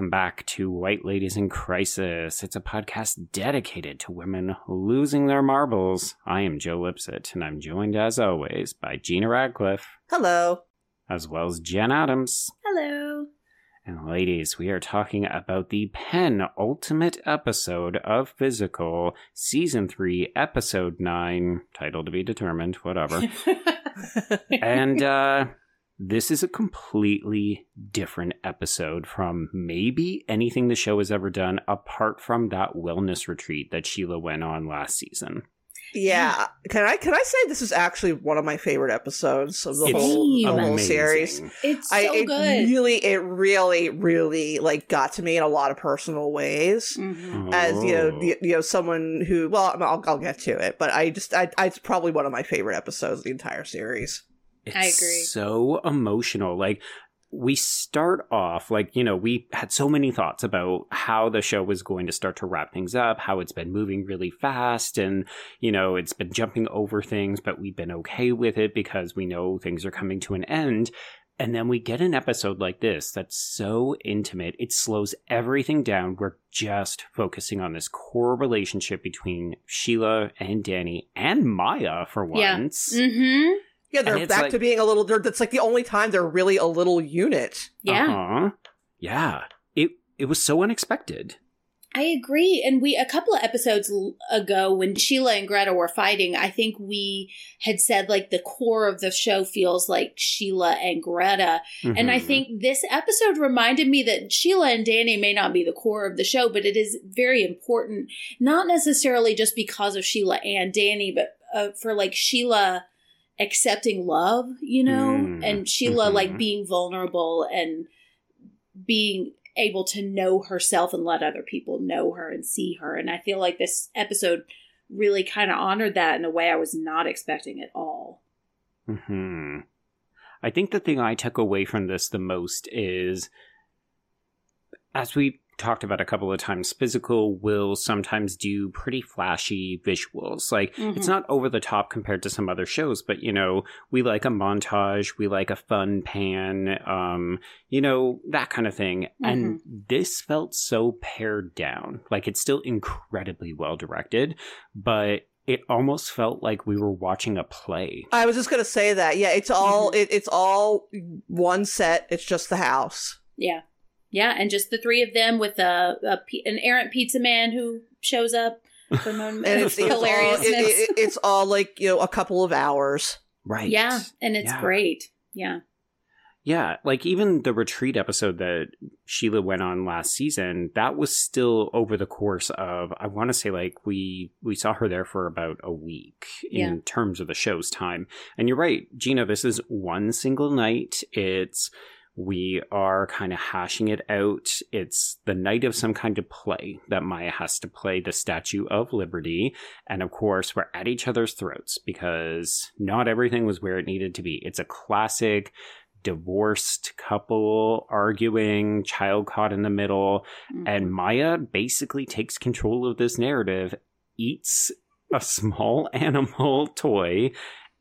Welcome back to White Ladies in Crisis. It's a podcast dedicated to women losing their marbles. I am Joe Lipsett, and I'm joined as always by Gena Radcliffe, Hello. as well as Jenn Adams. Hello. And ladies, we are talking about the penultimate episode of Physical, Season 3, Episode 9, title to be determined, whatever. and uh this is a completely different episode from maybe anything the show has ever done apart from that wellness retreat that Sheila went on last season. Yeah. Can I can I say this is actually one of my favorite episodes of the It's whole, the whole series? it's so I it good. really it really really like got to me in a lot of personal ways. Mhm. As you know, Oh. the, you know, someone who well, I'll, I'll get to it, but I just, I, I, it's probably one of my favorite episodes of the entire series. It's I agree. So emotional. Like we start off like, you know, we had so many thoughts about how the show was going to start to wrap things up, how it's been moving really fast and, you know, it's been jumping over things, but we've been okay with it because we know things are coming to an end. And then we get an episode like this that's so intimate. It slows everything down. We're just focusing on this core relationship between Sheila and Danny and Maya for Yeah. once. Mm-hmm. Yeah, they're back like- to being a little. They're, that's like the only time they're really a little unit. Yeah. Uh-huh. Yeah. It it was so unexpected. I agree. And we, a couple of episodes ago, when Sheila and Greta were fighting, I think we had said like the core of the show feels like Sheila and Greta. And I Mhm. think this episode reminded me that Sheila and Danny may not be the core of the show, but it is very important, not necessarily just because of Sheila and Danny, but uh, for like Sheila accepting love, you know, Mm, and Sheila mhm. like being vulnerable and being able to know herself and let other people know her and see her. And I feel like this episode really kind of honored that in a way I was not expecting at all. Mhm. I think the thing I took away from this the most is as we talked about a couple of times, physical will sometimes do pretty flashy visuals. Like it's Mhm. not over the top compared to some other shows, but you know, we like a montage, we like a fun pan, um, you know, that kind of thing. And this felt so pared down. Like it's still incredibly well directed, but it almost felt like we were watching a play. I was just gonna say that. Yeah, it's all it, it's all one set. It's just the house. Yeah. Yeah, and just the three of them with a, a an errant pizza man who shows up and of it's, it's all it, it- it's all like you know a couple of hours. Right. yeah, and it's Yeah. great. Yeah. Yeah, like even the retreat episode that Sheila went on last season, that was still over the course of I want to say like we we saw her there for about a week in Yeah. terms of the show's time. And you're right, Gena, this is one single night. It's we are kind of hashing it out. It's the night of some kind of play that Maya has to play the Statue of Liberty. And of course, we're at each other's throats because not everything was where it needed to be. It's a classic divorced couple arguing, child caught in the middle, Mm-hmm. and Maya basically takes control of this narrative, eats a small animal toy,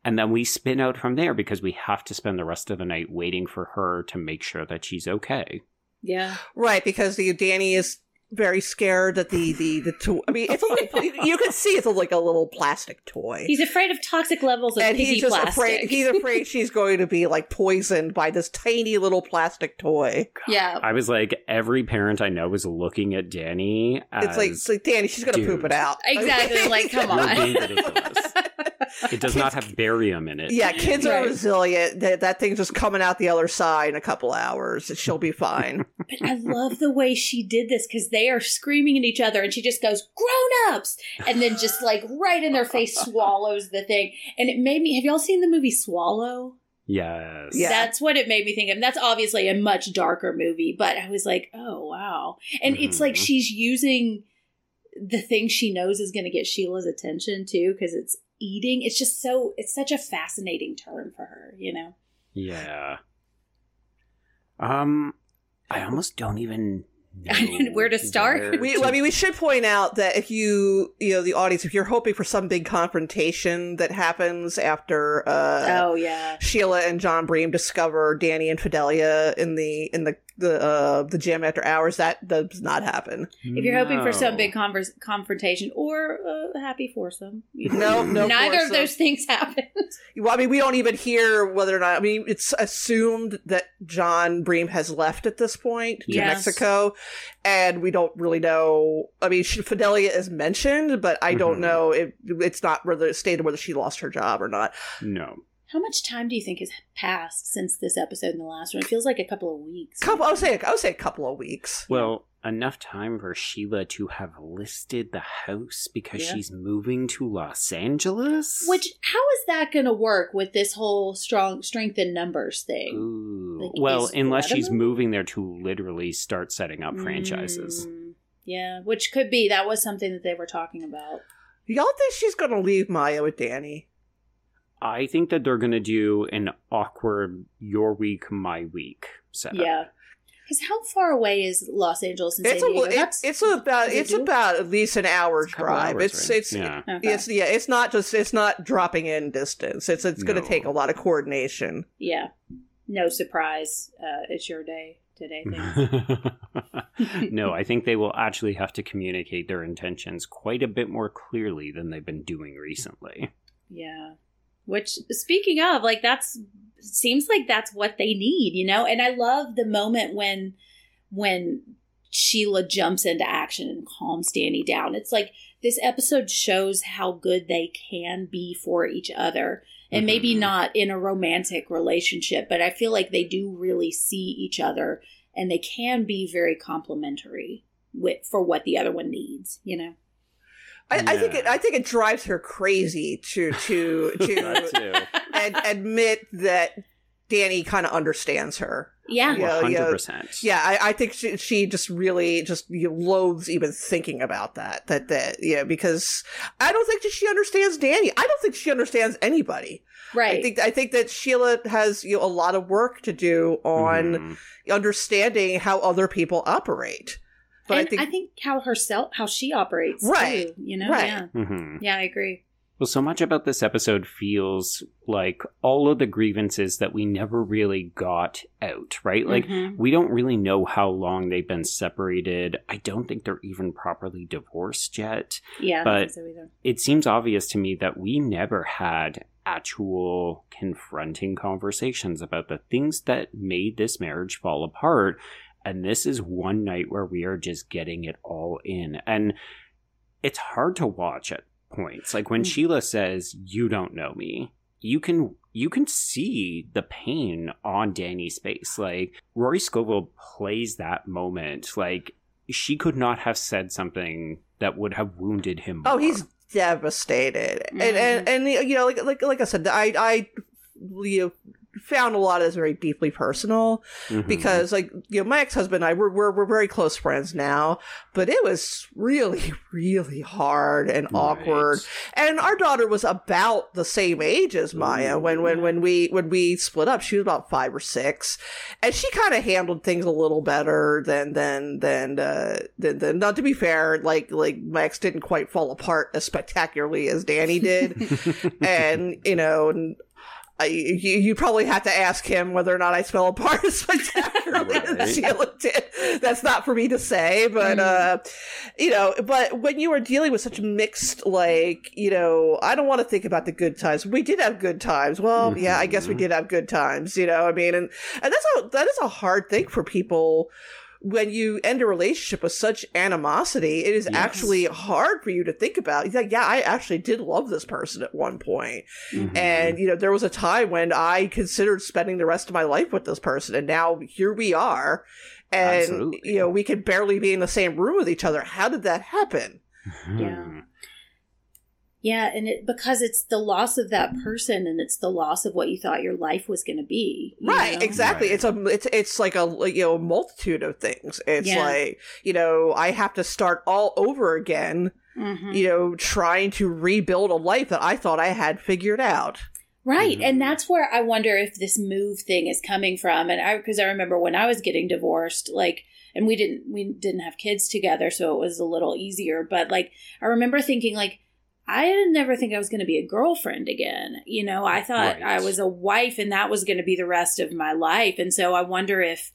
and then we spin out from there because we have to spend the rest of the night waiting for her to make sure that she's okay. Yeah. Right, because the Danny is very scared that the the the toy. I mean, it's a you can see it's a, like a little plastic toy, He's afraid of toxic levels of and he's just plastic. afraid. He's afraid she's going to be like poisoned by this tiny little plastic toy. yeah. I was like, every parent I know is looking at Danny as It's like, it's like Danny, she's gonna poop it out. Exactly, like, come on. being ridiculous. it does not have barium in it. Yeah, kids are Right. resilient. That that thing's just coming out the other side in a couple hours. She'll be fine. But I love the way she did this because they are screaming at each other and she just goes, grown ups! And then just like right in their face swallows the thing. And it made me, have y'all seen the movie Swallow? Yes. Yeah. That's what it made me think of. That's obviously a much darker movie, but I was like, oh, wow. And it's like Mhm. she's using the thing she knows is going to get Sheila's attention too because it's eating. It's just so it's such a fascinating term for her, you know. Yeah. Um, I almost don't even know Where to start? where We, to- I mean, we should point out that if you, you know, the audience, if you're hoping for some big confrontation that happens after uh, oh yeah. Sheila and John Breem discover Danny and Fidelia in the in the the uh, the gym after hours, that does not happen. If you're hoping for some big convers- confrontation or a happy foursome, No, no, neither of those things happened. Well, I mean, we don't even hear whether or not. I mean, it's assumed that John Breem has left at this point to Yes. Mexico, and we don't really know. I mean, she, Fidelia is mentioned, but I don't Mhm. know. If, it's not whether stated whether she lost her job or not. No. How much time do you think has passed since this episode and the last one? It feels like a couple of weeks. Couple, I would say, I would say a couple of weeks. Well, enough time for Sheila to have listed the house because Yeah. she's moving to Los Angeles. Which how is that going to work with this whole strong strength in numbers thing? Ooh. Like, well, unless she's moving? moving there to literally start setting up franchises. Mm, yeah, which could be that was something that they were talking about. Y'all think she's going to leave Maya with Danny? I think that they're going to do an awkward your week, my week setup. Yeah. Because how far away is Los Angeles and San It's a, Diego? it- That's it's about it's doable? about at least an hour It's drive. hours, it's right? it's yeah. okay. It's yeah, it's not just it's not dropping in distance. It's it's going No. to take a lot of coordination. yeah. No surprise. Uh, it's your day today. No, I think they will actually have to communicate their intentions quite a bit more clearly than they've been doing recently. Yeah. Which speaking of, like that's seems like that's what they need, you know? And I love the moment when when Sheila jumps into action and calms Danny down. It's like this episode shows how good they can be for each other. And maybe Mhm. not in a romantic relationship, but I feel like they do really see each other and they can be very complimentary with for what the other one needs, you know? I, I think it I think it drives her crazy to to to ad- admit that Danny kind of understands her. Yeah. Yeah. One hundred percent. Yeah, I, I think she, she just really just you know, loathes even thinking about that. That that yeah, because I don't think that she understands Danny. I don't think she understands anybody. Right. I think I think that Sheila has you know, a lot of work to do on Mhm. understanding how other people operate. But and I think how herself how she operates Right, too, you know right. yeah Mhm. yeah i agree Well, so much about this episode feels like all of the grievances that we never really got out, right? Like, Mhm. we don't really know how long they've been separated. I don't think they're even properly divorced yet. yeah I but- think so. It seems obvious to me that we never had actual confronting conversations about the things that made this marriage fall apart. And this is one night where we are just getting it all in. And it's hard to watch at points. Like when Mm. Sheila says, You don't know me, you can you can see the pain on Danny's face. Like Rory Scovel plays that moment. Like she could not have said something that would have wounded him. oh, he's devastated, and Mhm. and and you know, like like like I said, I I you know, found a lot of this very deeply personal. Mhm. because like you know my ex-husband and i we're, we're, we're very close friends now but it was really really hard and awkward and our daughter was about the same age as maya Ooh. when when when we when we split up she was about five or six and she kind of handled things a little better than than than uh than, than not to be fair like like my ex didn't quite fall apart as spectacularly as danny did and you know and I, you, you probably have to ask him whether or not I spell apart as spectacularly Right. Sheila did. That's not for me to say, but Mm. uh, you know, but when you are dealing with such mixed, like, you know, I don't want to think about the good times. We did have good times. Well, yeah, I guess we Mhm. did have good times. You know, I mean, and and that's a that is a hard thing for people when you end a relationship with such animosity, it is Yes. actually hard for you to think about. He's like, yeah, I actually did love this person at one point. Mhm. And, you know, there was a time when I considered spending the rest of my life with this person. And now here we are. And, Absolutely. you know, we can barely be in the same room with each other. How did that happen? Yeah. Yeah, and it because it's the loss of that person and it's the loss of what you thought your life was going to be. Right, know? exactly. Right. It's a it's it's like a you know multitude of things. It's Yeah. like you know I have to start all over again. Mhm. You know, trying to rebuild a life that I thought I had figured out. Right. Mhm. And that's where I wonder if this move thing is coming from. And I, because I remember when I was getting divorced, like, and we didn't, we didn't have kids together. So it was a little easier. But like, I remember thinking, like, I didn't never think I was going to be a girlfriend again. You know, I thought Right. I was a wife and that was going to be the rest of my life. And so I wonder if,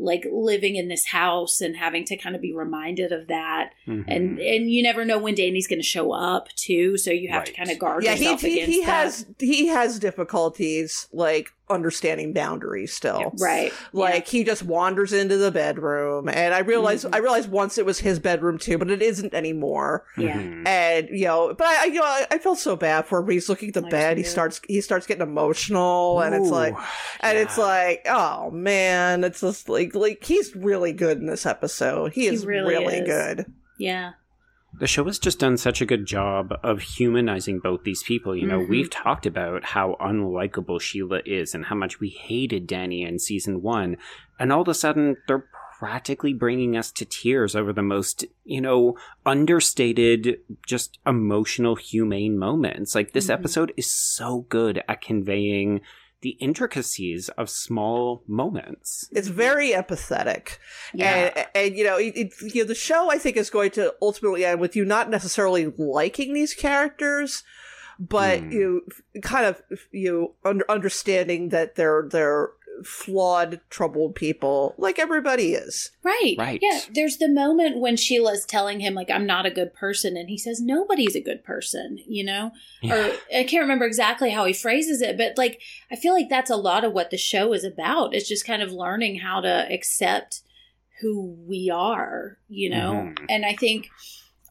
like living in this house and having to kind of be reminded of that Mhm. and and you never know when Danny's going to show up too so you have to kind of guard yeah, he yourself he, against he that. has he has difficulties like understanding boundaries still. right Like he just wanders into the bedroom, and I realized Mhm. I realized once it was his bedroom too, but it isn't anymore. yeah Mhm. And you know, but I, I you know I, I felt so bad for him. He's looking at the I bed. He too. starts he starts getting emotional, and it's like Ooh, and it's like oh man, it's just like like he's really good in this episode. He He is really really, is. good. yeah The show has just done such a good job of humanizing both these people. You know, Mhm. we've talked about how unlikable Sheila is and how much we hated Danny in season one. And all of a sudden, they're practically bringing us to tears over the most, you know, understated, just emotional, humane moments. Like, this Mhm. episode is so good at conveying the intricacies of small moments. It's very empathetic. yeah And, and you know, it, it, you know, the show I think is going to ultimately end with you not necessarily liking these characters, but Hmm. you kind of you under, understanding that they're they're flawed, troubled people like everybody is. right. Right. yeah. There's the moment when sheila's telling him like i'm not a good person and he says nobody's a good person you know? Or i can't remember exactly how he phrases it but like i feel like that's a lot of what the show is about. It's just kind of learning how to accept who we are you know? Mhm. and i think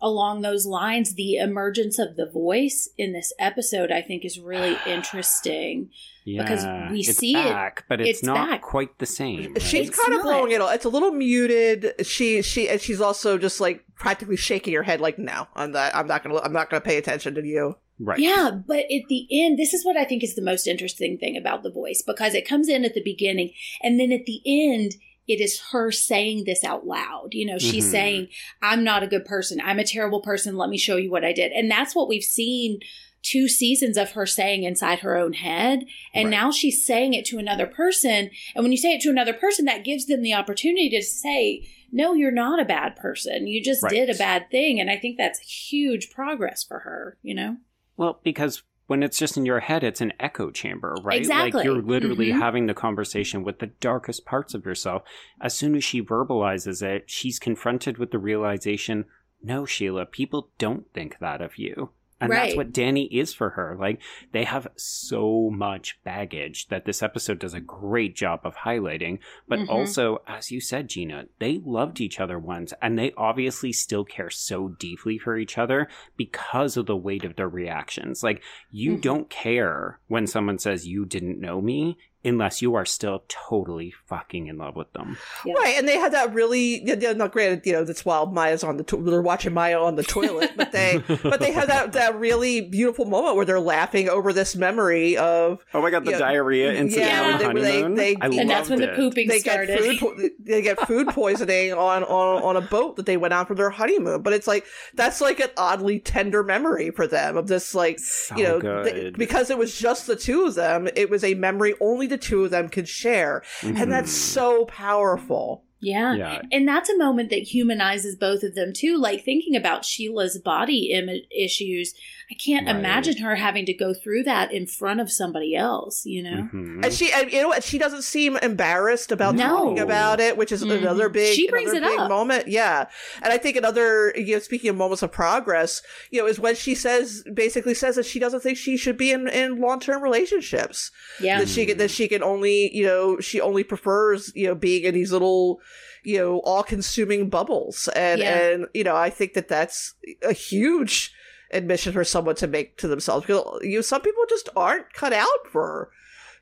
along those lines the emergence of the voice in this episode i think is really interesting because Yeah, we it's see it- back, but it's, it's not back. quite the same. right? She's It's kind of not. blowing it. all- It's a little muted. She she and she's also just like practically shaking her head, like, "No, I'm not. I'm not gonna. I'm not gonna pay attention to you." right. Yeah, but at the end, this is what I think is the most interesting thing about the voice because it comes in at the beginning and then at the end, it is her saying this out loud. You know, she's Mhm. saying, I'm not a good person. I'm a terrible person. Let me show you what I did. And that's what we've seen two seasons of her saying inside her own head. And Right. now she's saying it to another person. And when you say it to another person, that gives them the opportunity to say, no, you're not a bad person. You just Right. did a bad thing. And I think that's huge progress for her, you know? Well, because when it's just in your head, it's an echo chamber, right? Exactly. Like you're literally Mhm. having the conversation with the darkest parts of yourself. As soon as she verbalizes it, she's confronted with the realization no, Sheila, people don't think that of you. And that's what Danny is for her. Like, they have so much baggage that this episode does a great job of highlighting. But Mhm. also, as you said, Gena, they loved each other once, and they obviously still care so deeply for each other because of the weight of their reactions. Like, you Mhm. don't care when someone says, You didn't know me, unless you are still totally fucking in love with them. Yeah. Right, and they had that really. Yeah, yeah, not granted, you know, that's while Maya's on the. To- they're watching Maya on the toilet, but they. But they have that, that really beautiful moment where they're laughing over this memory of Oh my god, the Yeah. diarrhea incident Yeah, on the they- they- honeymoon. they- I And and that's when loved the pooping they started. get food po- they get food poisoning on, on on a boat that they went on for their honeymoon. But it's like that's like an oddly tender memory for them of this like So you know good. th- because it was just the two of them. It was a memory only the two of them could share, and that's Mhm. so powerful. Yeah. Yeah. And that's a moment that humanizes both of them too. Like thinking about Sheila's body Im- issues, I can't Right. imagine her having to go through that in front of somebody else, you know? Mhm. And she, and you know what? She doesn't seem embarrassed about No. talking about it, which is Mhm. another big, She brings another it big up. moment. Yeah, and I think another, you know, speaking of moments of progress, you know, is when she says, basically says that she doesn't think she should be in, in long term relationships. Yeah. That she can, that she can only, you know, she only prefers, you know, being in these little, you know, all consuming bubbles, and Yeah. and you know, I think that that's a huge admission for someone to make to themselves because you know some people just aren't cut out for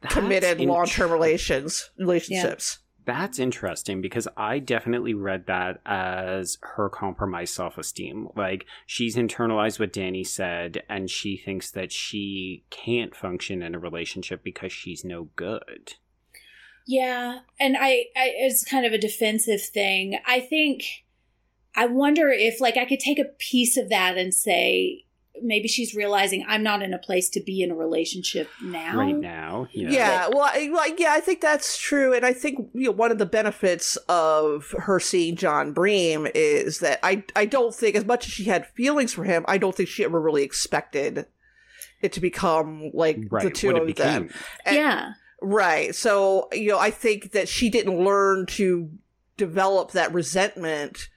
That's committed int- long-term relations relationships. That's interesting because I definitely read that as her compromised self esteem. Like she's internalized what Danny said and she thinks that she can't function in a relationship because she's no good. Yeah, and I, I it's kind of a defensive thing. I think I wonder if like I could take a piece of that and say maybe she's realizing I'm not in a place to be in a relationship now. Right now. Yeah. Yeah, well, I, well, yeah, I think that's true, and I think you know one of the benefits of her seeing John Breem is that I I don't think as much as she had feelings for him, I don't think she ever really expected it to become like Right. the two what of it them. And- yeah. Right. So, you know, I think that she didn't learn to develop that resentment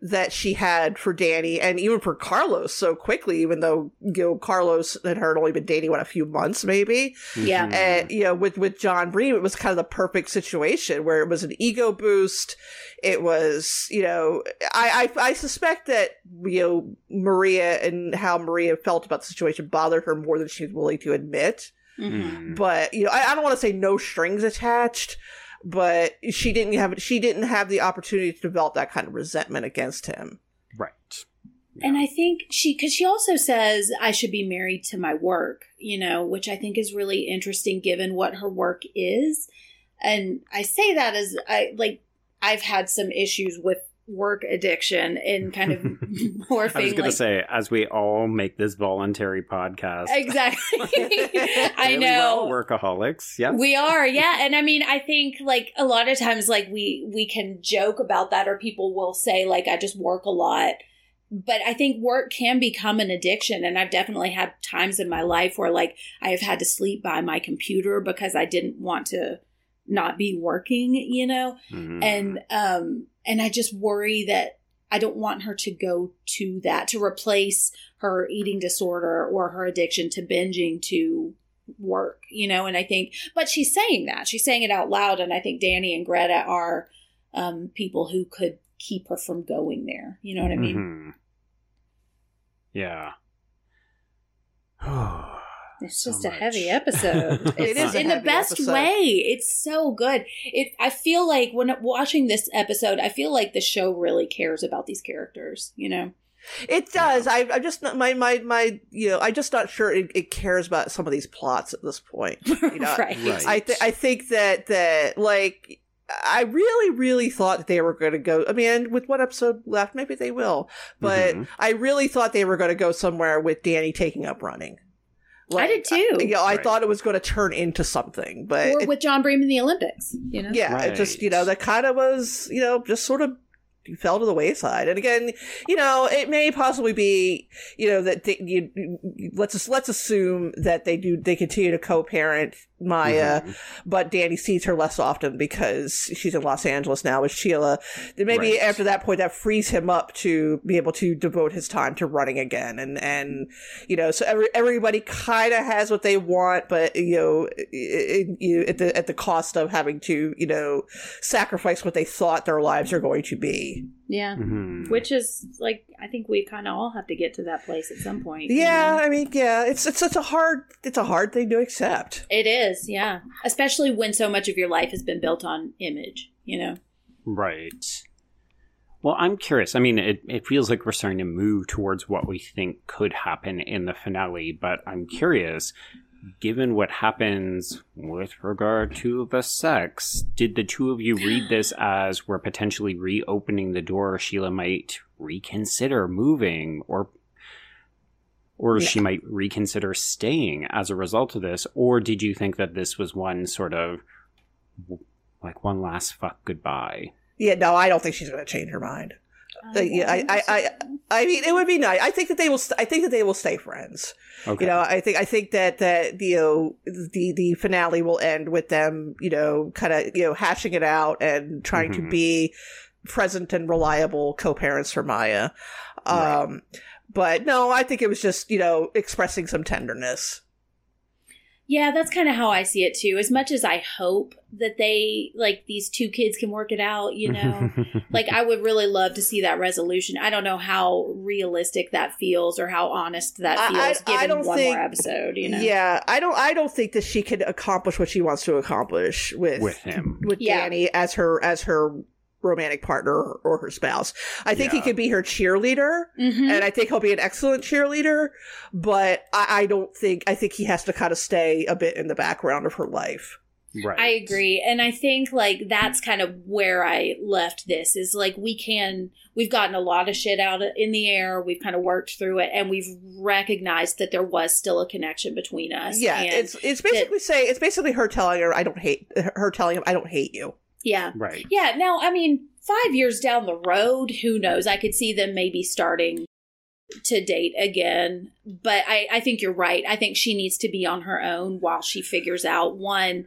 that she had for Danny and even for Carlos so quickly, even though, you know, Carlos and her had only been dating, what, a few months maybe? Yeah. Mhm. And, you know, with, with John Breem, it was kind of the perfect situation where it was an ego boost. It was, you know, I, I, I suspect that, you know, Maria and how Maria felt about the situation bothered her more than she was willing to admit Mhm. Mhm. but you know I, I don't want to say no strings attached but she didn't have she didn't have the opportunity to develop that kind of resentment against him Right. And I think she, because she also says I should be married to my work, you know, which I think is really interesting given what her work is. And I say that as I like, I've had some issues with work addiction and kind of morphing. I was going like, to say, as we all make this voluntary podcast, exactly. I clearly we're all know. workaholics. Yeah, We are, yeah. And I mean, I think like a lot of times, like we we can joke about that, or people will say like, "I just work a lot." But I think work can become an addiction, and I've definitely had times in my life where like I have had to sleep by my computer because I didn't want to not be working, you know, Mhm. and um and I just worry that I don't want her to go to that to replace her eating disorder or her addiction to binging to work, you know, and I think but she's saying that. She's saying it out loud and I think Danny and Greta are um people who could keep her from going there. You know what I mean? Mhm. Yeah. It's So just a much. heavy episode. It's in the best episode. way. It's so good. It. I feel like when watching this episode, I feel like the show really cares about these characters. You know. it does I, i'm just not my my my you know i'm just not sure it, it cares about some of these plots at this point you know right. Right. I th- I think that that like I really really thought that they were going to go. I mean, with one episode left, maybe they will. But Mhm. I really thought they were going to go somewhere with Danny taking up running. I did too. You know, I Right. thought it was going to turn into something, but or it- with John Breem in the Olympics. You know. yeah, it just you know that kind of was you know just sort of fell to the wayside. And again, you know, it may possibly be you know that they, you, you- let's just, let's assume that they do they continue to co-parent Maya Mhm. but Danny sees her less often because she's in Los Angeles now with Sheila. Then maybe Right. after that point, that frees him up to be able to devote his time to running again, and and you know, so every, everybody kind of has what they want, but you know, it, you at the at the cost of having to you know sacrifice what they thought their lives are going to be. Yeah. Mhm. Which is like I think we kind of all have to get to that place at some point. you Yeah, know? I mean, yeah, it's it's it's a hard it's a hard thing to accept. It is, yeah. Especially when so much of your life has been built on image, you know. Right. Well, I'm curious. I mean, it, it feels like we're starting to move towards what we think could happen in the finale, but I'm curious, given what happens with regard to the sex, did the two of you read this as we're potentially reopening the door Sheila might reconsider moving or or she might reconsider staying as a result of this, or did you think that this was one sort of like one last fuck goodbye? Yeah, no, I don't think she's going to change her mind. Uh, yeah, I- I- I- I mean, it would be nice. I think that they will. St- I think that they will stay friends. Okay. You know, I think I think that that you know the the finale will end with them, you know, kind of you know hashing it out and trying to Mhm. be present and reliable co-parents for Maya. Um, but no, I think it was just you know expressing some tenderness. Yeah, that's kind of how I see it too. As much as I hope that they like these two kids can work it out, you know. like I would really love to see that resolution. I don't know how realistic that feels or how honest that I- feels I- given I don't one think- more episode, you know. Yeah, I don't. I don't think that she could accomplish what she wants to accomplish with with him. with Yeah. Danny as her as her romantic partner or her spouse. I think he could be her cheerleader, Mhm. and I think he'll be an excellent cheerleader. But I, I don't think. I think he has to kind of stay a bit in the background of her life. Right. I agree. And I think like that's kind of where I left this is like we can we've gotten a lot of shit out in the air. We've kind of worked through it and we've recognized that there was still a connection between us. Yeah, and it's it's basically say it's basically her telling her I don't hate her telling him I don't hate you. Yeah. Right. Yeah, now I mean, 5 years down the road, who knows? I could see them maybe starting to date again, but I I think you're right. I think she needs to be on her own while she figures out one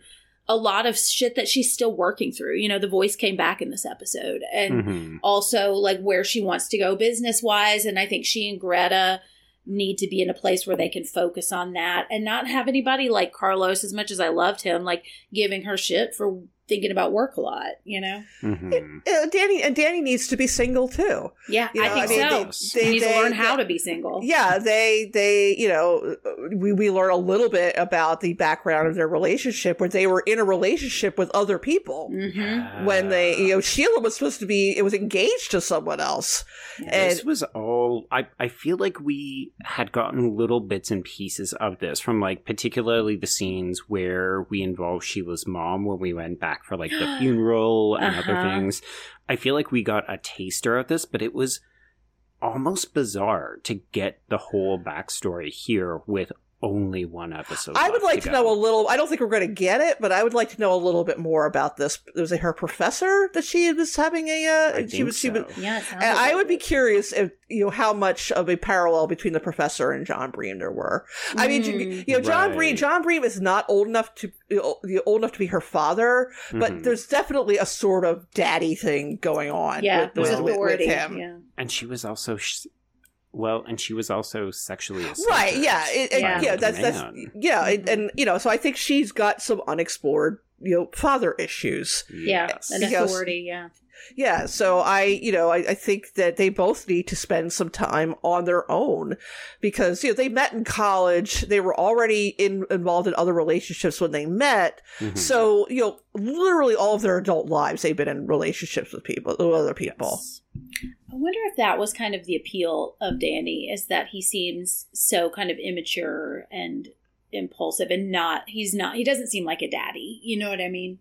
a lot of shit that she's still working through. You know, the voice came back in this episode and Mhm. also like where she wants to go business wise. And I think she and Greta need to be in a place where they can focus on that and not have anybody like Carlos, as much as I loved him, like giving her shit for thinking about work a lot, you know? Mhm. Uh, Danny and Danny needs to be single too. Yeah, You I think I mean, so. they- She they- needs to they- learn how to be single. Yeah, they they you know we we learn a little bit about the background of their relationship where they were in a relationship with other people. Mm-hmm. When they, you know, Sheila was supposed to be, it was engaged to someone else. And this was all I, I feel like we had gotten little bits and pieces of this from like particularly the scenes where we involved Sheila's mom when we went back for like the funeral and other Uh-huh. things. I feel like we got a taster of this, but it was almost bizarre to get the whole backstory here with only one episode. I would like to go. know a little. I don't think we're going to get it, but I would like to know a little bit more about this. Was it her professor that she was having a? Uh, I she think was. She was. so. Yeah, it sounds And like I it. would be curious if you know how much of a parallel between the professor and John Breem there were. I mean, Mm. you know, John Breem. John Breem is not old enough to you know, old enough to be her father, but Mhm. there's definitely a sort of daddy thing going on. Yeah, with, with- with- with him. Yeah. and she was also sh- well, and she was also sexually assaulted. Right? Yeah. It, it- Yeah. yeah. That's that's yeah. And, Mhm. and you know, so I think she's got some unexplored you know father issues. Yeah, Yes. an Because- authority. Yeah. Yeah, so I, you know, I, I think that they both need to spend some time on their own because, you know, they met in college. They were already in, involved in other relationships when they met. Mhm. So, you know, literally all of their adult lives, they've been in relationships with people, with other people. Yes. I wonder if that was kind of the appeal of Danny is that he seems so kind of immature and impulsive and not he's not he doesn't seem like a daddy. You know what I mean?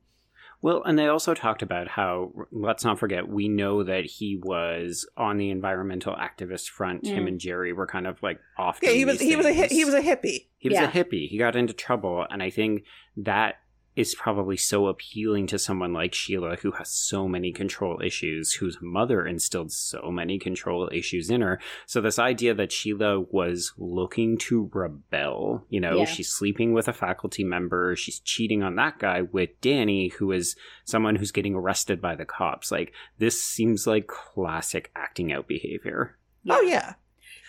Well, and they also talked about how, let's not forget, we know that he was on the environmental activist front. Him Mm. and Jerry were kind of like off. Yeah, he was, these he was a, hi- he was a hippie. He was Yeah. a hippie. He got into trouble, and I think that is probably so appealing to someone like Sheila, who has so many control issues, whose mother instilled so many control issues in her. So this idea that Sheila was looking to rebel, you know, Yeah. she's sleeping with a faculty member, she's cheating on that guy with Danny, who is someone who's getting arrested by the cops. Like this seems like classic acting out behavior. Oh, yeah.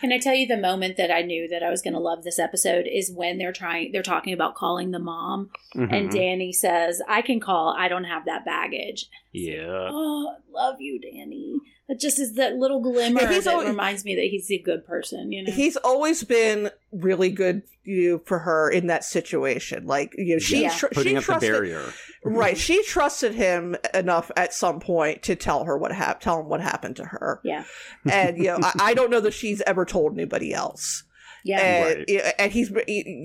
Can I tell you the moment that I knew that I was going to love this episode is when they're trying they're talking about calling the mom and Mhm. Danny says, "I can call. I don't have that baggage." yeah. Oh, I love you, Danny. That just is that little glimmer Yeah, he's that always- reminds me that he's a good person. You know, He's always been really good you know, for her in that situation. Like, you know, she, Yeah. tr- Putting she up the trusted, barrier. Right. She trusted him enough at some point to tell her what happened, tell him what happened to her. yeah, And, you know, I, I don't know that she's ever told anybody else. Yeah. And, Right. and he's,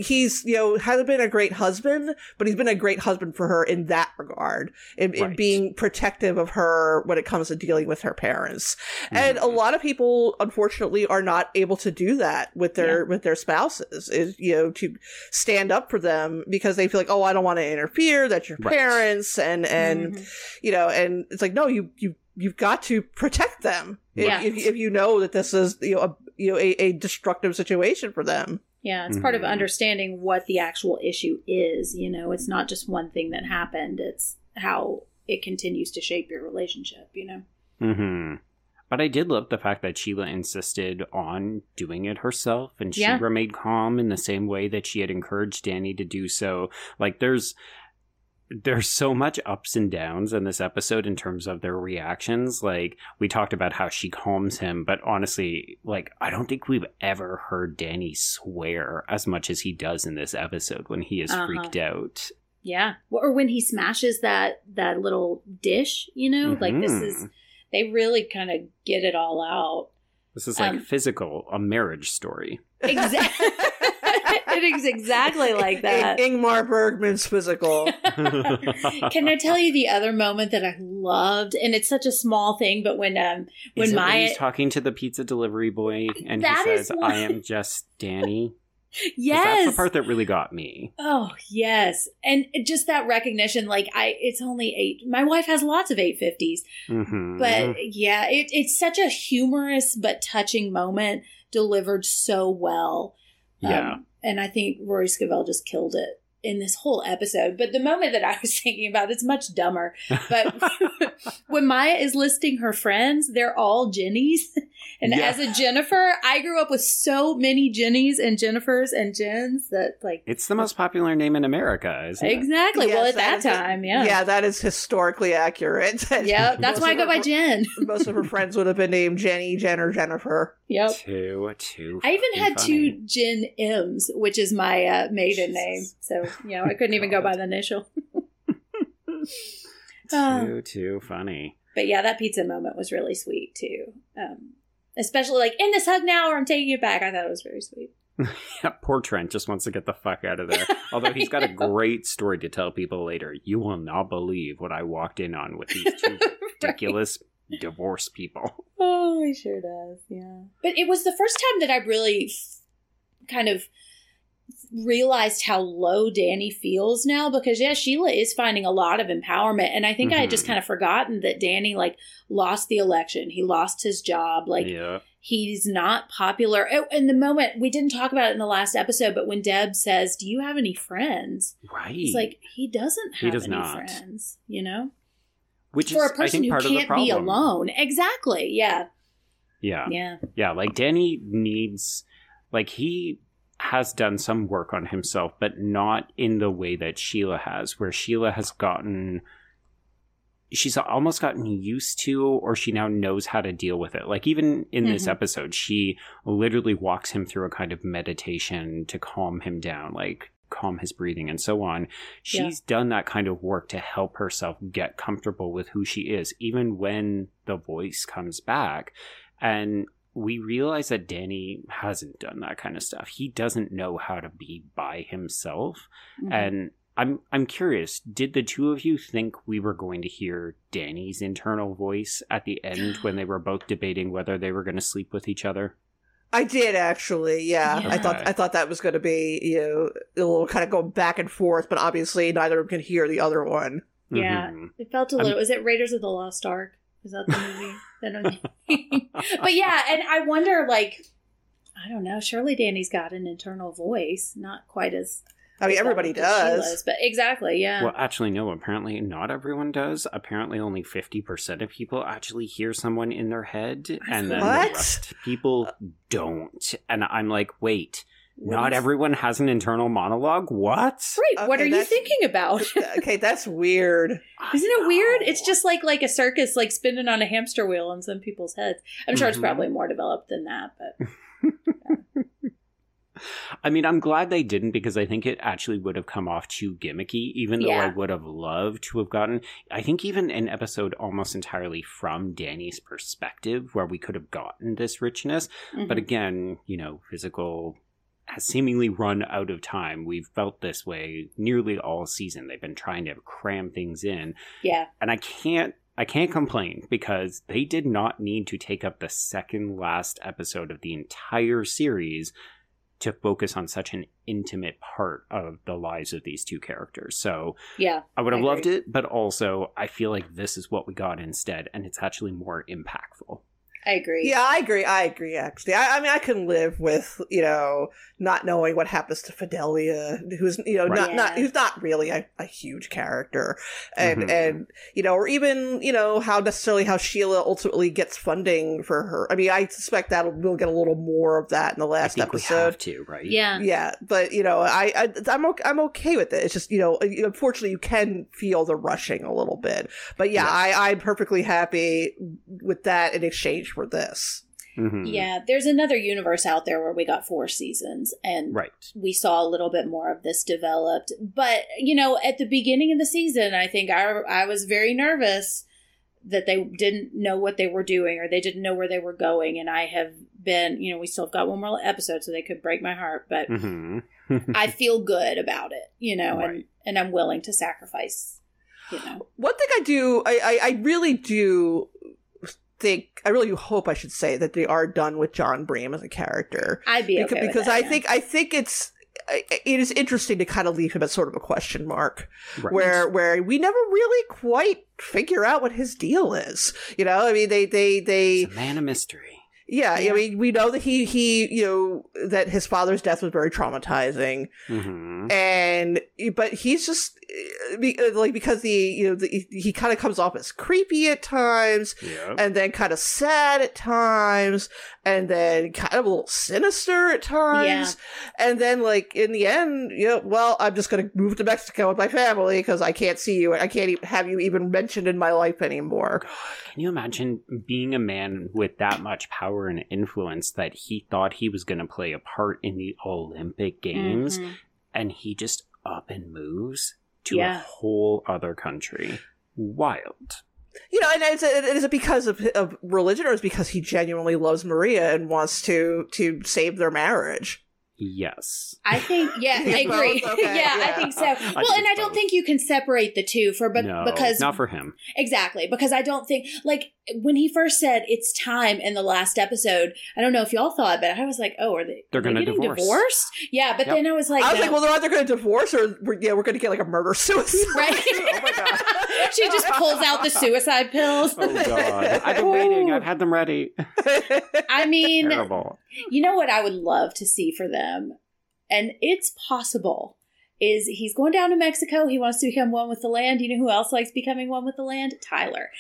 he's, you know, hasn't been a great husband, but he's been a great husband for her in that regard, in, in being protective of her when it comes to dealing with her parents. And a lot of people, unfortunately, are not able to do that with their, Yeah. with their spouses, is, you know, to stand up for them because they feel like, oh, I don't want to interfere. That's your Right. parents. And, and, Mhm. you know, and it's like, no, you, you, you've got to protect them if, Yeah. if, if you know that this is, you know, a, you know, a, a destructive situation for them. Yeah, it's part of Mhm. understanding what the actual issue is. You know, it's not just one thing that happened, it's how it continues to shape your relationship, you know? hmm But I did love the fact that Sheila insisted on doing it herself and she Yeah. remained calm in the same way that she had encouraged Danny to do so. Like there's there's so much ups and downs in this episode in terms of their reactions. Like we talked about how she calms him, but honestly, like I don't think we've ever heard Danny swear as much as he does in this episode when he is Uh-huh. freaked out. Yeah. Or when he smashes that that little dish, you know, like this is Mhm. they really kind of get it all out. This is like Um, physical, a marriage story. Exactly. it is exactly like that. In- Ingmar Bergman's physical. Can I tell you the other moment that I loved? And it's such a small thing, but when um when Is it Maya he's talking to the pizza delivery boy and he says, one- "I am just Danny." yes that's the part that really got me. Oh yes, and just that recognition. Like I, it's only eight. My wife has lots of eight fifties, hmm but yeah, it, it's such a humorous but touching moment delivered so well. Yeah, Um, and I think Rory Scovel just killed it in this whole episode. But the moment that I was thinking about, it's much dumber. But when Maya is listing her friends, they're all Jennies. And Yeah. as a Jennifer, I grew up with so many Jennies and Jennifers and Jens that like it's the most popular name in America, isn't it? exactly. well, Yes, at that time, yeah, Yeah, that is historically accurate. yeah. That's why I go her by Jen. Most of her friends would have been named Jenny, Jen, or Jennifer. Yep. Too, too. I even had funny. two Jen M's, which is my uh, maiden name. So you know, I couldn't even go by the initial. Uh, Too, too funny. But yeah, that pizza moment was really sweet too. Um, especially like in this hug now, or I'm taking it back. I thought it was very sweet. Yeah, poor Trent just wants to get the fuck out of there. Although he's got a great story to tell people later. You will not believe what I walked in on with these two ridiculous divorce people. Oh, he sure does. Yeah. But it was the first time that I really f- kind of realized how low Danny feels now because yeah, Sheila is finding a lot of empowerment and I think I had just Mhm. kind of forgotten that Danny like lost the election. He lost his job. Like yeah. he's not popular. Oh, in the moment we didn't talk about it in the last episode, but when Deb says, "Do you have any friends?" Right. It's like he doesn't have He does any not. friends, you know? Which For is, a I person think, who part of the can't be problem. alone. Exactly. Yeah. Yeah. Yeah. Yeah, like Danny needs like he has done some work on himself, but not in the way that Sheila has, where Sheila has gotten she's almost gotten used to or she now knows how to deal with it. Like even in this Mhm. episode, she literally walks him through a kind of meditation to calm him down, like calm his breathing and so on. Yeah. She's done that kind of work to help herself get comfortable with who she is, even when the voice comes back. And we realize that Danny hasn't done that kind of stuff. He doesn't know how to be by himself. Mhm. And I'm I'm curious, did the two of you think we were going to hear Danny's internal voice at the end when they were both debating whether they were going to sleep with each other? I did actually, yeah. I thought I thought that was going to be you know a little kind of go back and forth, but obviously neither of them can hear the other one. Yeah. Mhm. It felt a I'm- little. Was it Raiders of the Lost Ark? Was that the movie? that movie? but yeah, and I wonder, like, I don't know. Surely Danny's got an internal voice, not quite as. I mean, everybody does. Sheila's, but exactly, yeah. Well, actually, no. Apparently, not everyone does. Apparently, only fifty percent of people actually hear someone in their head, and then What? the rest people don't. And I'm like, wait, What not is- everyone has an internal monologue. What? Right. what are you thinking about? okay, that's weird. Isn't it weird? It's just like like a circus, like spinning on a hamster wheel in some people's heads. I'm sure it's Mhm. probably more developed than that, but I mean, I'm glad they didn't because I think it actually would have come off too gimmicky, even though I would have loved to have gotten. I think even an episode almost entirely from Danny's perspective, where we could have gotten this richness. But mhm. again, you know, physical has seemingly run out of time. We've felt this way nearly all season. They've been trying to cram things in, yeah, and I can't. I can't complain because they did not need to take up the second last episode of the entire series to focus on such an intimate part of the lives of these two characters. So yeah, I would have I loved it, but also I feel like this is what we got instead, and it's actually more impactful. I agree. Yeah, I agree. I agree. Actually, I, I mean, I can live with you know not knowing what happens to Fidelia, who's you know Right. not not who's not really a, a huge character, and Mhm. and you know, or even you know how necessarily how Sheila ultimately gets funding for her. I mean, I suspect that we'll get a little more of that in the I last think episode. to, right? Yeah. Yeah, but you know, I, I I'm okay, I'm okay with it. It's just you know, unfortunately, you can feel the rushing a little bit. But yeah, Yes. I I'm perfectly happy with that in exchange for this. Mhm. Yeah, there's another universe out there where we got four seasons and Right. we saw a little bit more of this developed. But, you know, at the beginning of the season, I think I, I was very nervous that they didn't know what they were doing or they didn't know where they were going. And I have been, you know, we still have got one more episode, so they could break my heart. But hmm I feel good about it, you know, and, and I'm willing to sacrifice, you know. One thing I do, I, I, I really do think, I really hope I should say that they are done with John Breem as a character I'd be because, okay with because that, I yeah. think I think it's it is interesting to kind of leave him as sort of a question mark Right. where where we never really quite figure out what his deal is. You know, I mean, they they they He's a man of mystery. Yeah, Yeah. I mean, we know that he he you know that his father's death was very traumatizing, hmm and but he's just be- uh, like because the you know the, he kind of comes off as creepy at times Yep. and then kind of sad at times and then kind of a little sinister at times. And then like in the end you know well i'm just going to move to mexico with my family because i can't see you i can't even have you even mentioned in my life anymore. Can you imagine being a man with that much power and influence that he thought he was going to play a part in the Olympic Games Mhm. and he just up and moves to Yeah. a whole other country? Wild. you know and is it, is it because of, of religion or is it because he genuinely loves maria and wants to to save their marriage Yes. I think, yeah, I agree. Okay, yeah, I think so. I well, think and I don't both. think you can separate the two for, but no, because not for him. exactly because I don't think like when he first said it's time in the last episode. I don't know if y'all thought, but I was like, oh, are they? They're are gonna getting divorce. divorced? Yeah, but Yep. then I was like, i was no. like well they're either going to divorce or we're, yeah we're going to get like a murder suicide right? oh my god she just pulls out the suicide pills. Oh god. I've been waiting. I've had them ready. I mean, Terrible. You know what I would love to see for them, and it's possible, is he's going down to Mexico. He wants to become one with the land. You know who else likes becoming one with the land? Tyler.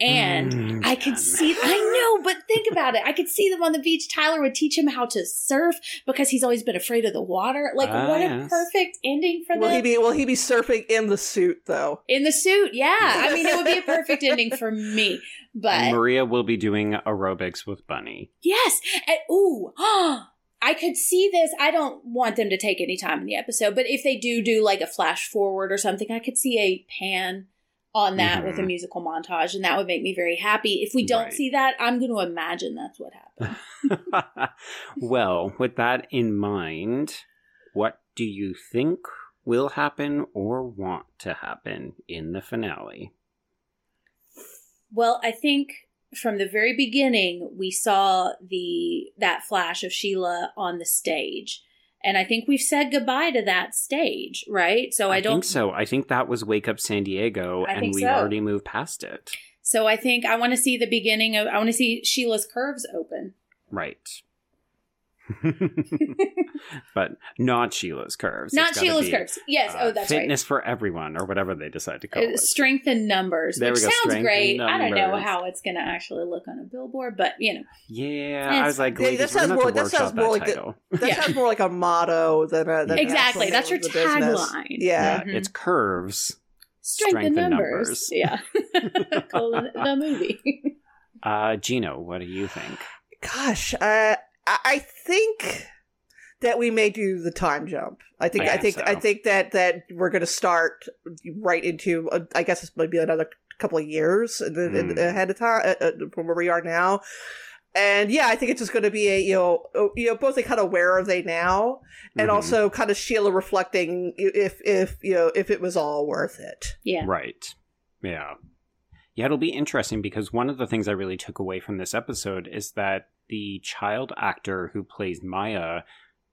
And Mm, I could Jenn. see, I know, but think about it. I could see them on the beach. Tyler would teach him how to surf because he's always been afraid of the water. Like, Ah, what a perfect ending for will them. he be will he be surfing in the suit though In the suit, yeah. I mean, it would be a perfect ending for me. But And Maria will be doing aerobics with Bunny. Yes. And ooh, I could see this. I don't want them to take any time in the episode, but if they do do like a flash forward or something, I could see a pan on that with a Mhm. musical montage, and that would make me very happy. If we don't Right. see that, I'm going to imagine that's what happened. well, with that in mind, what do you think will happen or want to happen in the finale? Well, I think from the very beginning we saw the that flash of Sheila on the stage. And I think we've said goodbye to that stage, right? So I, don't think so. I think that was Wake Up San Diego, I and we've so. already moved past it. So I think I want to see the beginning of I want to see Sheila's curves open. Right. but not Sheila's curves. Not Sheila's be, curves. Yes. uh, oh, that's right. fitness for everyone, or whatever they decide to call. Uh, it. Strength in numbers, There which we go, sounds strength great. in I don't know how it's going to actually look on a billboard, but you know, Yeah, I was like, Yeah, that sounds gonna more- that sounds more that like the- That Yeah. sounds more like a motto than a than Exactly, that's your of the business. tagline. Yeah. Mhm. It's curves. strength, Strength in in numbers. numbers. Yeah, Colon- the movie. Uh, Gena, what do you think? Gosh, uh, I, I think that we may do the time jump. I think. I I think think. I think that that we're going to start right into. Uh, I guess it's maybe another couple of years in- in- Hmm. ahead of time uh, uh, from where we are now. And yeah, I think it's just going to be a you know uh, you know both a kind of where are they now, and Mhm. also kind of Sheila reflecting if if you know if it was all worth it. Yeah. Right. Yeah. Yeah, it'll be interesting because one of the things I really took away from this episode is that the child actor who plays Maya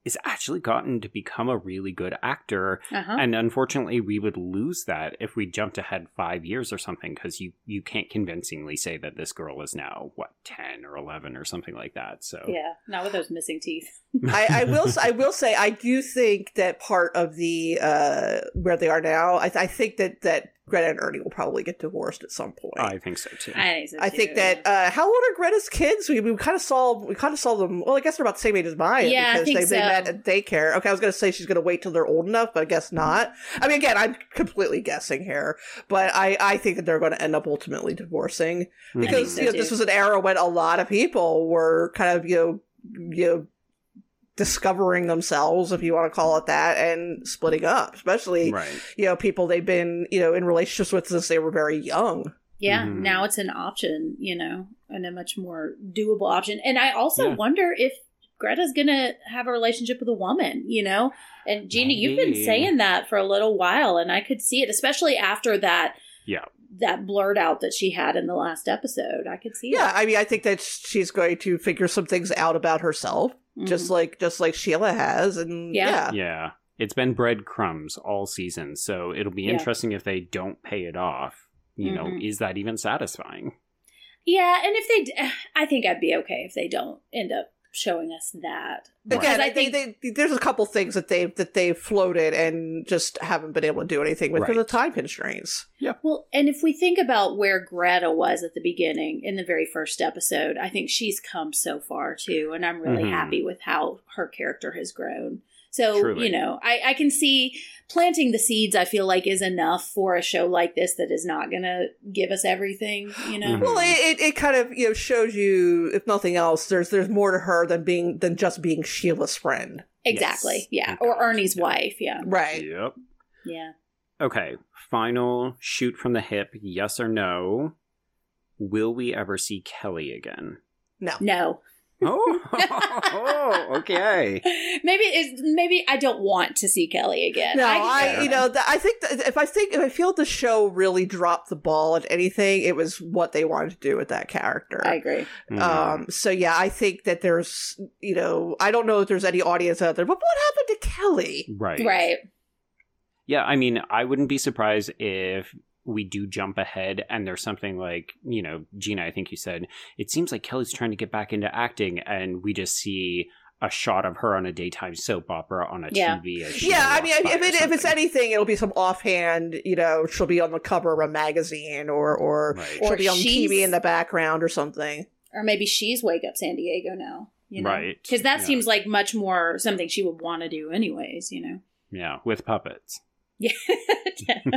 is actually gotten to become a really good actor. Uh-huh. And unfortunately, we would lose that if we jumped ahead five years or something, because you, you can't convincingly say that this girl is now, what, 10 or 11 or something like that. So, yeah, not with those missing teeth. I, I will. I will say I do think that part of the uh, where they are now. I, I think that that Greta and Ernie will probably get divorced at some point. I think so too. I think, so I think too. that uh, how old are Greta's kids? We, we kind of saw we kind of saw them. Well, I guess they're about the same age as mine. Yeah, I think they, they so. met at daycare. Okay, I was gonna say she's gonna wait till they're old enough, but I guess not. I mean, again, I'm completely guessing here, but I I think that they're going to end up ultimately divorcing Mhm. because so, you know, this was an era when a lot of people were kind of you know you know discovering themselves, if you want to call it that, and splitting up, especially right. you know people they've been you know in relationships with since they were very young. Yeah, Mhm. now it's an option, you know, and a much more doable option. And I also Yeah. wonder if Greta's gonna have a relationship with a woman, you know? And Jeannie, you've been saying that for a little while, and I could see it, especially after that Yeah. that blurt out that she had in the last episode. I could see Yeah, I mean, I think that she's going to figure some things out about herself, it. just like just like Sheila has, and Yeah. yeah, Yeah. It's been breadcrumbs all season. So it'll be Yeah. interesting if they don't pay it off. You know, Mhm. is that even satisfying? Yeah, and if they, d- I think I'd be okay if they don't end up showing us that. Again, Because I think they, there's a couple things that they that they've floated and just haven't been able to do anything with because Right. of time constraints. Yeah. Well, and if we think about where Greta was at the beginning in the very first episode, I think she's come so far too, and I'm really Mhm. happy with how her character has grown. So, Truly. you know, I, I can see planting the seeds, I feel like, is enough for a show like this that is not going to give us everything, you know? Mhm. Well, it, it, it kind of you know shows you, if nothing else, there's there's more to her than being than just being Sheila's friend, Exactly. Yes. Yeah. Or Ernie's Yeah. wife. Yeah. right? Yep. Yeah. Okay. Final shoot from the hip. Yes or no? Will we ever see Kelly again? No, No. Oh, okay. maybe it's maybe I don't want to see Kelly again. no, I- I, you know that I think that if I think if I feel the show really dropped the ball at anything, it was what they wanted to do with that character. I agree. Mhm. Um, so yeah, I think that there's, you know, I don't know if there's any audience out there, but what happened to Kelly? right. Right. Yeah, I mean, I wouldn't be surprised if we do jump ahead and there's something like, you know, Gena, I think you said, it seems like Kelly's trying to get back into acting and we just see a shot of her on a daytime soap opera on a Yeah. TV. As Yeah, I mean, if, it, if it's anything, it'll be some offhand, you know, she'll be on the cover of a magazine or, or Right. she'll Or be on TV in the background or something. Or maybe she's Wake Up San Diego now. You know? Right. Because that Yeah. seems like much more something she would want to do, anyways, you know? Yeah, with puppets. Yeah.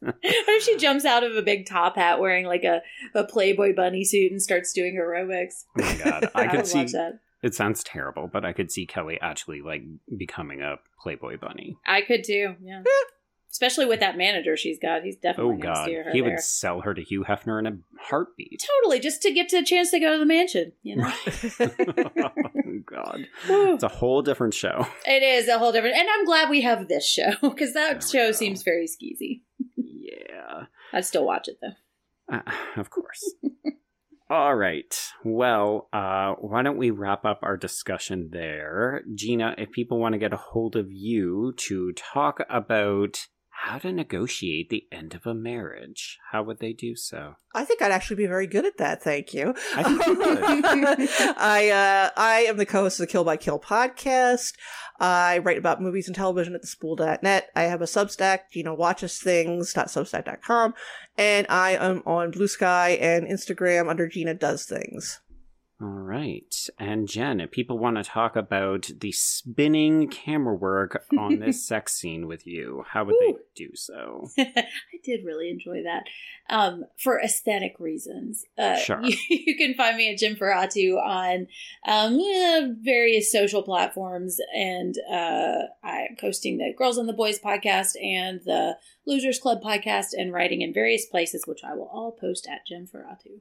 what if she jumps out of a big top hat wearing like a, a Playboy bunny suit and starts doing aerobics? Oh my god. I I could see that. it sounds terrible, but I could see Kelly actually like becoming a Playboy bunny. I could too, yeah. Eh, Especially with that manager she's got. He's Oh definitely to god. He there. would sell her to Hugh Hefner in a heartbeat. Totally, just to get the chance to go to the mansion, you know? oh god. It's a whole different show. It is a whole different, and I'm glad we have this show because that show go. seems very skeezy. Yeah. I'd still watch it though. Uh, of course. All right. Well, uh, why don't we wrap up our discussion there? Gena, if people want to get a hold of you to talk about how to negotiate the end of a marriage, how would they do so? I think I'd actually be very good at that. Thank you. I think you would. I uh, I am the co-host of the Kill by Kill podcast. I write about movies and television at thespool.net. I have a Substack, you know, watchesthings.substack.com, and I am on Blue Sky and Instagram under Gena Does Things. All right. And Jenn, if people want to talk about the spinning camera work on this sex scene with you, how would they do so? I did really enjoy that um, for aesthetic reasons. Uh, Sure. You, you can find me at Jennferatu on um, various social platforms, and uh, I'm hosting the Girls and the Boys podcast and the Losers Club podcast, and writing in various places, which I will all post at Jennferatu.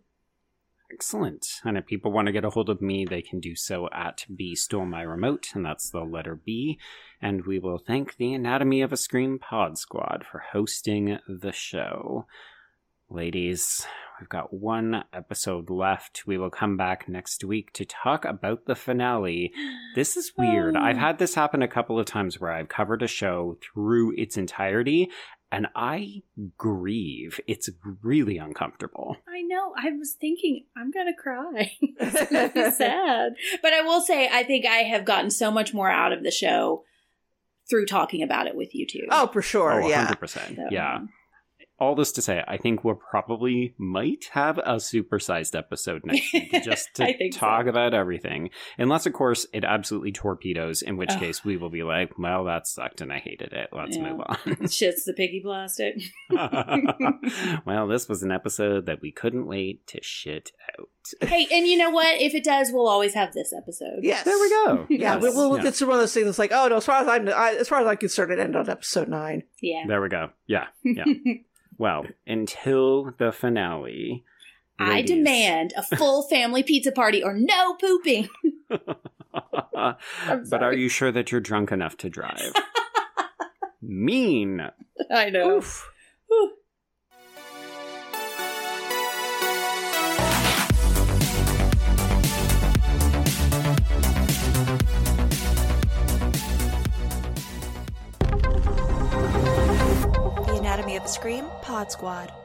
Excellent. And if people want to get a hold of me, they can do so at B Stole My Remote, and that's the letter B. And we will thank the Anatomy of a Scream Pod Squad for hosting the show. Ladies, We've got one episode left. We will come back next week to talk about the finale. This is weird. Oh. I've had this happen a couple of times where I've covered a show through its entirety and I grieve. It's really uncomfortable. I know. I was thinking I'm gonna cry. it's gonna be sad. But I will say, I think I have gotten so much more out of the show through talking about it with you two. Oh, for sure. oh, yeah. 100%. So, Yeah. All this to say, I think we'll probably might have a supersized episode next week just to I think so. talk about everything. Unless, of course, it absolutely torpedoes, in which Ugh. case we will be like, well, that sucked and I hated it. Let's Yeah. move on. Shits the piggy plastic. well, this was an episode that we couldn't wait to shit out. hey, and you know what? If it does, we'll always have this episode. Yes. There we go. Yeah, Yes. we- well, Yeah. it's one of those things. that's like, oh no, as far as I'm, I, as far as I'm concerned, it ended on episode nine. Yeah. There we go. Yeah. Yeah. Well, until the finale. I demand a full family pizza party or no pooping. but are you sure that you're drunk enough to drive? mean. I know. Oof. Whew. Scream Pod Squad.